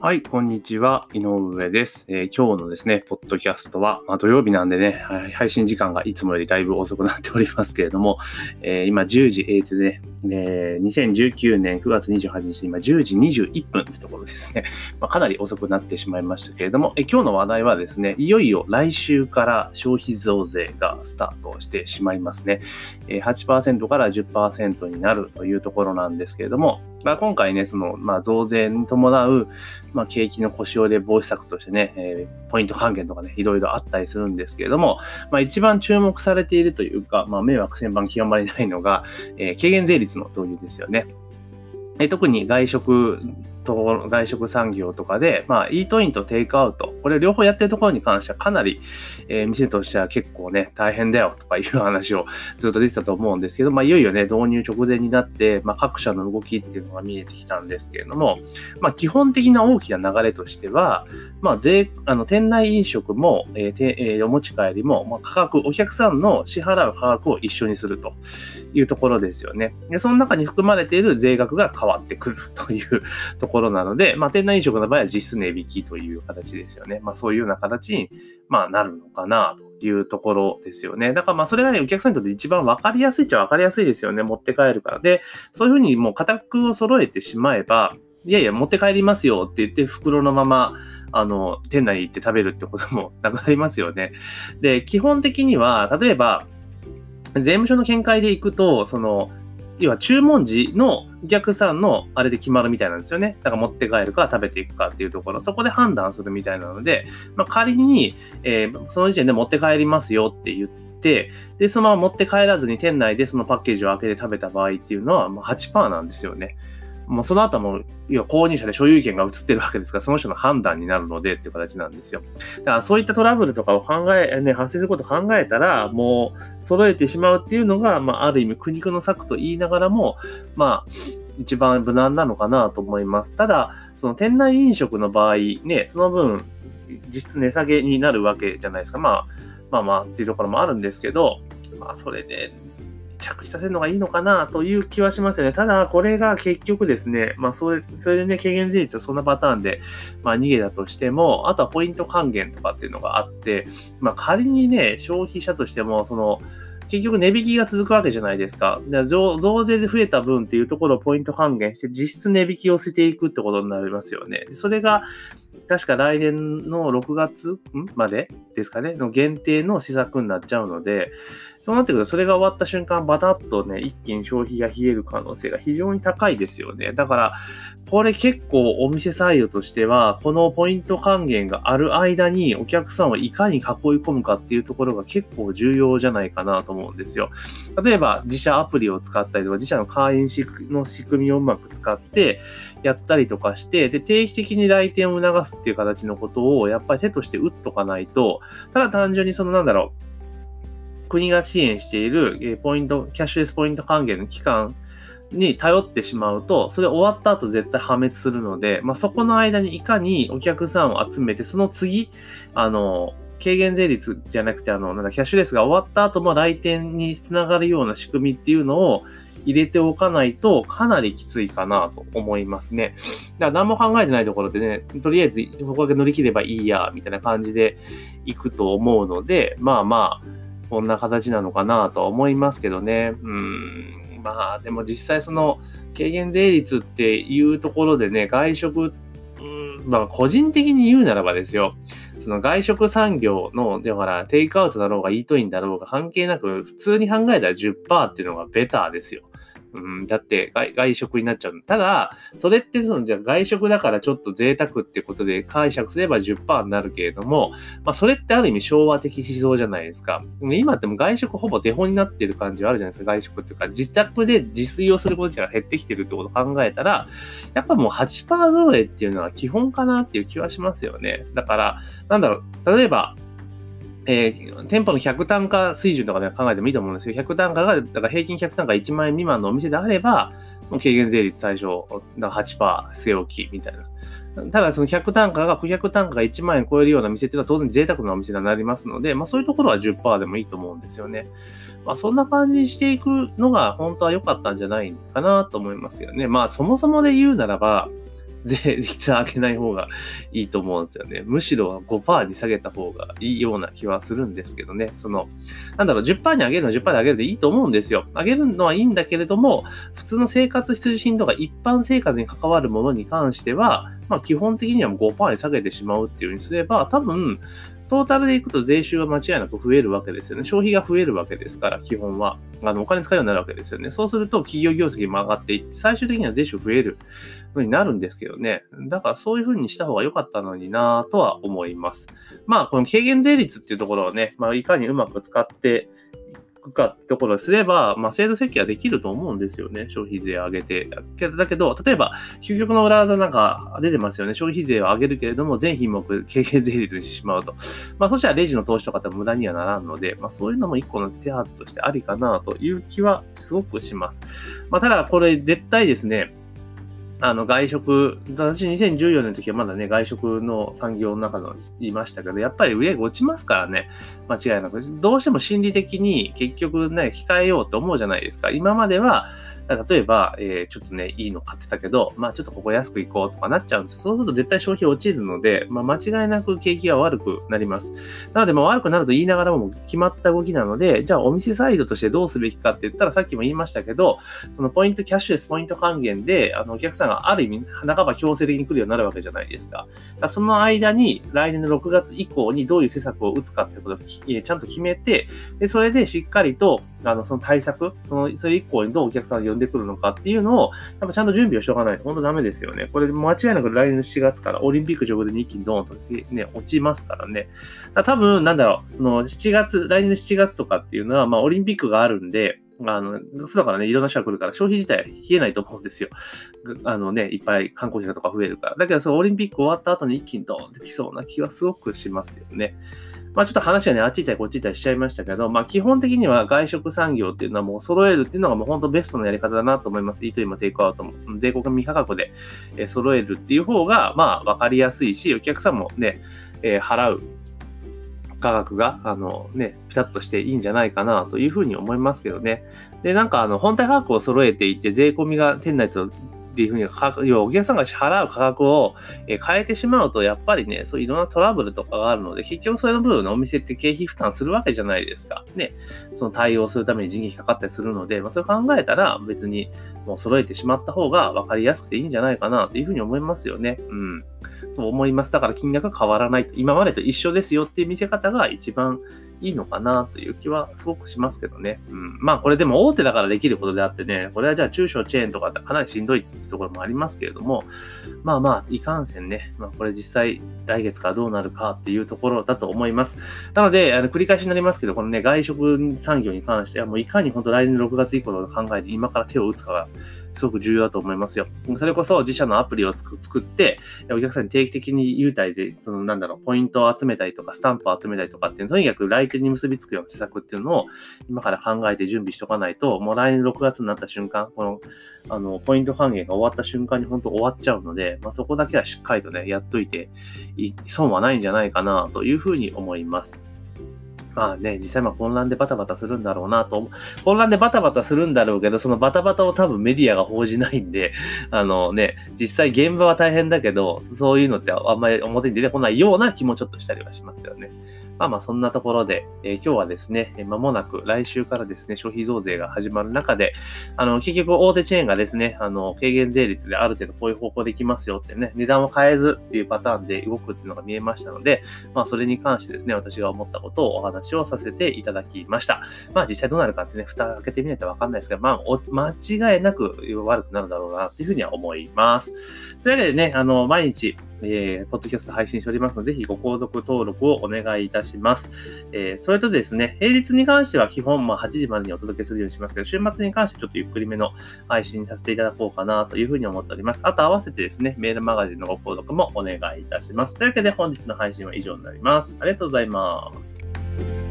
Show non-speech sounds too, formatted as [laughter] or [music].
はい、こんにちは。井上です。えー今日のですね、ポッドキャストは、まあ、土曜日なんでね、配信時間がいつもよりだいぶ遅くなっておりますけれども、えー今10時、えーとね、えー2019年9月28日、今10時21分ってところですね。[laughs] まあ、かなり遅くなってしまいましたけれども、え今日の話題はですね、いよいよ来週から消費増税がスタートしてしまいますね。えー8%から10%になるというところなんですけれども、まあ、今回ね、その、まあ、増税に伴う、まあ、景気の腰折れ防止策としてね、えーポイント還元とかね、いろいろあったりするんですけれども、まあ、一番注目されているというか、まあ、迷惑千番極まりないのが、えー軽減税率の導入ですよね。え特に外食と、外食産業とかで、まあ、イートインとテイクアウト、これ両方やってるところに関してはかなり、えー店としては結構ね、大変だよとかいう話をずっと出てたと思うんですけど、まあ、いよいよね、導入直前になって、まあ、各社の動きっていうのが見えてきたんですけれども、まあ、基本的な大きな流れとしては、まあ、税、あの、店内飲食も、えーてえーお持ち帰りも、まあ、価格、お客さんの支払う価格を一緒にするというところですよね。で、その中に含まれている税額が変わってくるというところころなので、まあ、店内飲食の場合は実質値引きという形ですよね。まあ、そういうような形に、まあ、なるのかなというところですよね。だからまあ、それがね、お客さんにとって一番分かりやすいっちゃ分かりやすいですよね。持って帰るから。で、そういうふうにもう価格を揃えてしまえば、いやいや、持って帰りますよって言って、袋のまま、あの、店内に行って食べるってことも [laughs] なくなりますよね。で、基本的には、例えば、税務署の見解で行くと、その、要は注文時のお客さんのあれで決まるみたいなんですよね。だから持って帰るか食べていくかっていうところ、そこで判断するみたいなので、まあ、仮に、えーその時点で持って帰りますよって言って、で、そのまま持って帰らずに店内でそのパッケージを開けて食べた場合っていうのは、まあ、8%なんですよね。もうその後も、要は購入者で所有権が移ってるわけですから、その人の判断になるのでっていう形なんですよ。だからそういったトラブルとかを考え、ね、発生することを考えたら、もう揃えてしまうっていうのが、まあ、ある意味苦肉の策と言いながらも、まあ、一番無難なのかなと思います。ただ、その店内飲食の場合、ね、その分、実質値下げになるわけじゃないですか。まあ、まあまあっていうところもあるんですけど、まあ、それで、着地させるのがいいのかなという気はしますよね。ただ、これが結局ですね、まあ、それ、それでね、軽減税率はそんなパターンで、まあ、逃げたとしても、あとはポイント還元とかっていうのがあって、まあ、仮にね、消費者としても、その、結局値引きが続くわけじゃないですか。か増税で増えた分っていうところをポイント還元して、実質値引きをしていくってことになりますよね。それが、確か来年の6月までですかね、の限定の施策になっちゃうので、そうなってくると、それが終わった瞬間、バタッとね、一気に消費が冷える可能性が非常に高いですよね。だから、これ結構お店サイドとしては、このポイント還元がある間にお客さんをいかに囲い込むかっていうところが結構重要じゃないかなと思うんですよ。例えば、自社アプリを使ったりとか、自社の会員の仕組みをうまく使ってやったりとかして、で、定期的に来店を促すっていう形のことをやっぱり手として打っとかないと、ただ単純にそのなんだろう、国が支援しているポイント、キャッシュレスポイント還元の期間に頼ってしまうと、それ終わった後絶対破滅するので、まあ、そこの間にいかにお客さんを集めて、その次、あの、軽減税率じゃなくて、あの、なんだ、キャッシュレスが終わった後も来店につながるような仕組みっていうのを入れておかないと、かなりきついかなと思いますね。だから何も考えてないところでね、とりあえずここだけ乗り切ればいいや、みたいな感じでいくと思うので、まあまあ、こんな形なのかなとは思いますけどね。うん。まあ、でも実際その、軽減税率っていうところでね、外食、うん、まあ個人的に言うならばですよ、その外食産業の、だからテイクアウトだろうがイートインだろうが関係なく、普通に考えたら10%っていうのがベターですよ。うん、だって外食になっちゃう。ただ、それってその、じゃあ外食だからちょっと贅沢ってことで解釈すれば10%になるけれども、まあそれってある意味昭和的思想じゃないですか。今っても外食ほぼデフォになってる感じはあるじゃないですか。外食っていうか、自宅で自炊をすること自体が減ってきてるってことを考えたら、やっぱもう8%揃えっていうのは基本かなっていう気はしますよね。だから、なんだろう、例えば、えー店舗の100単価水準とかで考えてもいいと思うんですけど、100単価が、だから平均100単価1万円未満のお店であれば、もう軽減税率対象、だから8%据え置きみたいな。ただその100単価が、顧客単価が1万円超えるような店っていうのは当然贅沢なお店になりますので、まあそういうところは10%でもいいと思うんですよね。まあそんな感じにしていくのが本当は良かったんじゃないかなと思いますよね。まあそもそもで言うならば、税率上げない方がいいと思うんですよね。むしろ5%に下げた方がいいような気はするんですけどね。その、なんだろう、10%に上げるのは10%で上げるでいいと思うんですよ。上げるのはいいんだけれども、普通の生活必需品とか一般生活に関わるものに関しては、まあ基本的には5%に下げてしまうっていうようにすれば、多分、トータルでいくと税収は間違いなく増えるわけですよね。消費が増えるわけですから、基本は。あの、お金使うようになるわけですよね。そうすると、企業業績も上がっていって、最終的には税収増えるのになるんですけどね。だから、そういうふうにした方が良かったのになぁとは思います。まあ、この軽減税率っていうところをね、まあ、いかにうまく使って、くかってところをすれば、まあ、制度設計はできると思うんですよね。消費税を上げて。だけど、例えば、究極の裏技なんか出てますよね。消費税を上げるけれども、全品目軽減税率にしてしまうと。まあ、そしたらレジの投資とかって無駄にはならんので、まあ、そういうのも一個の手はずとしてありかなという気はすごくします。まあ、ただ、これ絶対ですね、あの、外食、私2014年の時はまだね、外食の産業の中のいましたけど、やっぱり売上が落ちますからね、間違いなく。どうしても心理的に結局ね、控えようと思うじゃないですか。今までは、例えば、えー、ちょっとね、いいの買ってたけど、まあちょっとここ安く行こうとかなっちゃうんですそうすると絶対消費落ちるので、まあ間違いなく景気が悪くなります。なので、まあ悪くなると言いながらも決まった動きなので、じゃあお店サイドとしてどうすべきかって言ったらさっきも言いましたけど、そのポイント、キャッシュレスポイント還元で、あのお客さんがある意味、半ば強制的に来るようになるわけじゃないですか。かその間に、来年の6月以降にどういう施策を打つかってことをちゃんと決めて、で、それでしっかりと、あの、その対策、その、それ以降にどうお客さんを呼んでくるのかっていうのを、やっぱちゃんと準備をしておかないと本当ダメですよね。これ間違いなく来年の7月からオリンピック直前に一気にドーンとね、落ちますからね。多分、なんだろう、その7月、来年の7月とかっていうのは、まあオリンピックがあるんで、あの、そうだからね、いろんな人が来るから、消費自体は冷えないと思うんですよ。あのね、いっぱい観光者とか増えるから。だけど、そのオリンピック終わった後に一気にドーンってきそうな気はすごくしますよね。まあちょっと話はね、あっち行ったりこっち行ったりしちゃいましたけど、まあ基本的には外食産業っていうのはもう揃えるっていうのがもう本当ベストなやり方だなと思います。イートインもテイクアウトも。税国未価格で揃えるっていう方が、まあわかりやすいし、お客さんもね、えー、払う価格が、あのね、ピタッとしていいんじゃないかなというふうに思いますけどね。で、なんかあの、本体価格を揃えていて、税込みが店内とっていうふうに、要はお客さんが支払う価格を変えてしまうと、やっぱりね、そういういろんなトラブルとかがあるので、結局それの部分のお店って経費負担するわけじゃないですか。ね。その対応するために人件費かかったりするので、まあ、それ考えたら別にもう揃えてしまった方が分かりやすくていいんじゃないかなというふうに思いますよね。うん。と思います。だから金額が変わらない。今までと一緒ですよっていう見せ方が一番いいのかなという気はすごくしますけどね。うん。まあこれでも大手だからできることであってね、これはじゃあ中小チェーンとかってかなりしんどいってところもありますけれども、まあまあ、いかんせんね、まあこれ実際来月からどうなるかっていうところだと思います。なので、あの繰り返しになりますけど、このね、外食産業に関してはもういかに本当来年6月以降の考えて今から手を打つかがすごく重要だと思いますよ。それこそ自社のアプリを作って、お客さんに定期的に優待で、そのなんだろう、ポイントを集めたりとか、スタンプを集めたりとかっていう、とにかく来店に結びつくような施策っていうのを今から考えて準備しておかないと、もう来年6月になった瞬間、この、あの、ポイント還元が終わった瞬間に本当終わっちゃうので、まあ、そこだけはしっかりとね、やっといて、損はないんじゃないかなというふうに思います。まあね、実際まあ混乱でバタバタするんだろうなと、混乱でバタバタするんだろうけど、そのバタバタを多分メディアが報じないんで、[laughs] あのね、実際現場は大変だけど、そういうのってあんまり表に出てこないような気もちょっとしたりはしますよね。まあまあそんなところで、えー、今日はですね、まもなく来週からですね、消費増税が始まる中で、あの、結局大手チェーンがですね、あの、軽減税率である程度こういう方向できますよってね、値段を変えずっていうパターンで動くっていうのが見えましたので、まあそれに関してですね、私が思ったことをお話をさせていただきました。まあ実際どうなるかってね、蓋開けてみないとわかんないですが、まあ間違いなく悪くなるだろうなっていうふうには思います。というわけでね、あの、毎日、えー、ポッドキャスト配信しておりますので、ぜひご購読登録をお願いいたします。えー、それとですね、平日に関しては基本、まあ、8時までにお届けするようにしますけど、週末に関してちょっとゆっくりめの配信にさせていただこうかなというふうに思っております。あと合わせてですね、メールマガジンのご購読もお願いいたします。というわけで本日の配信は以上になります。ありがとうございます。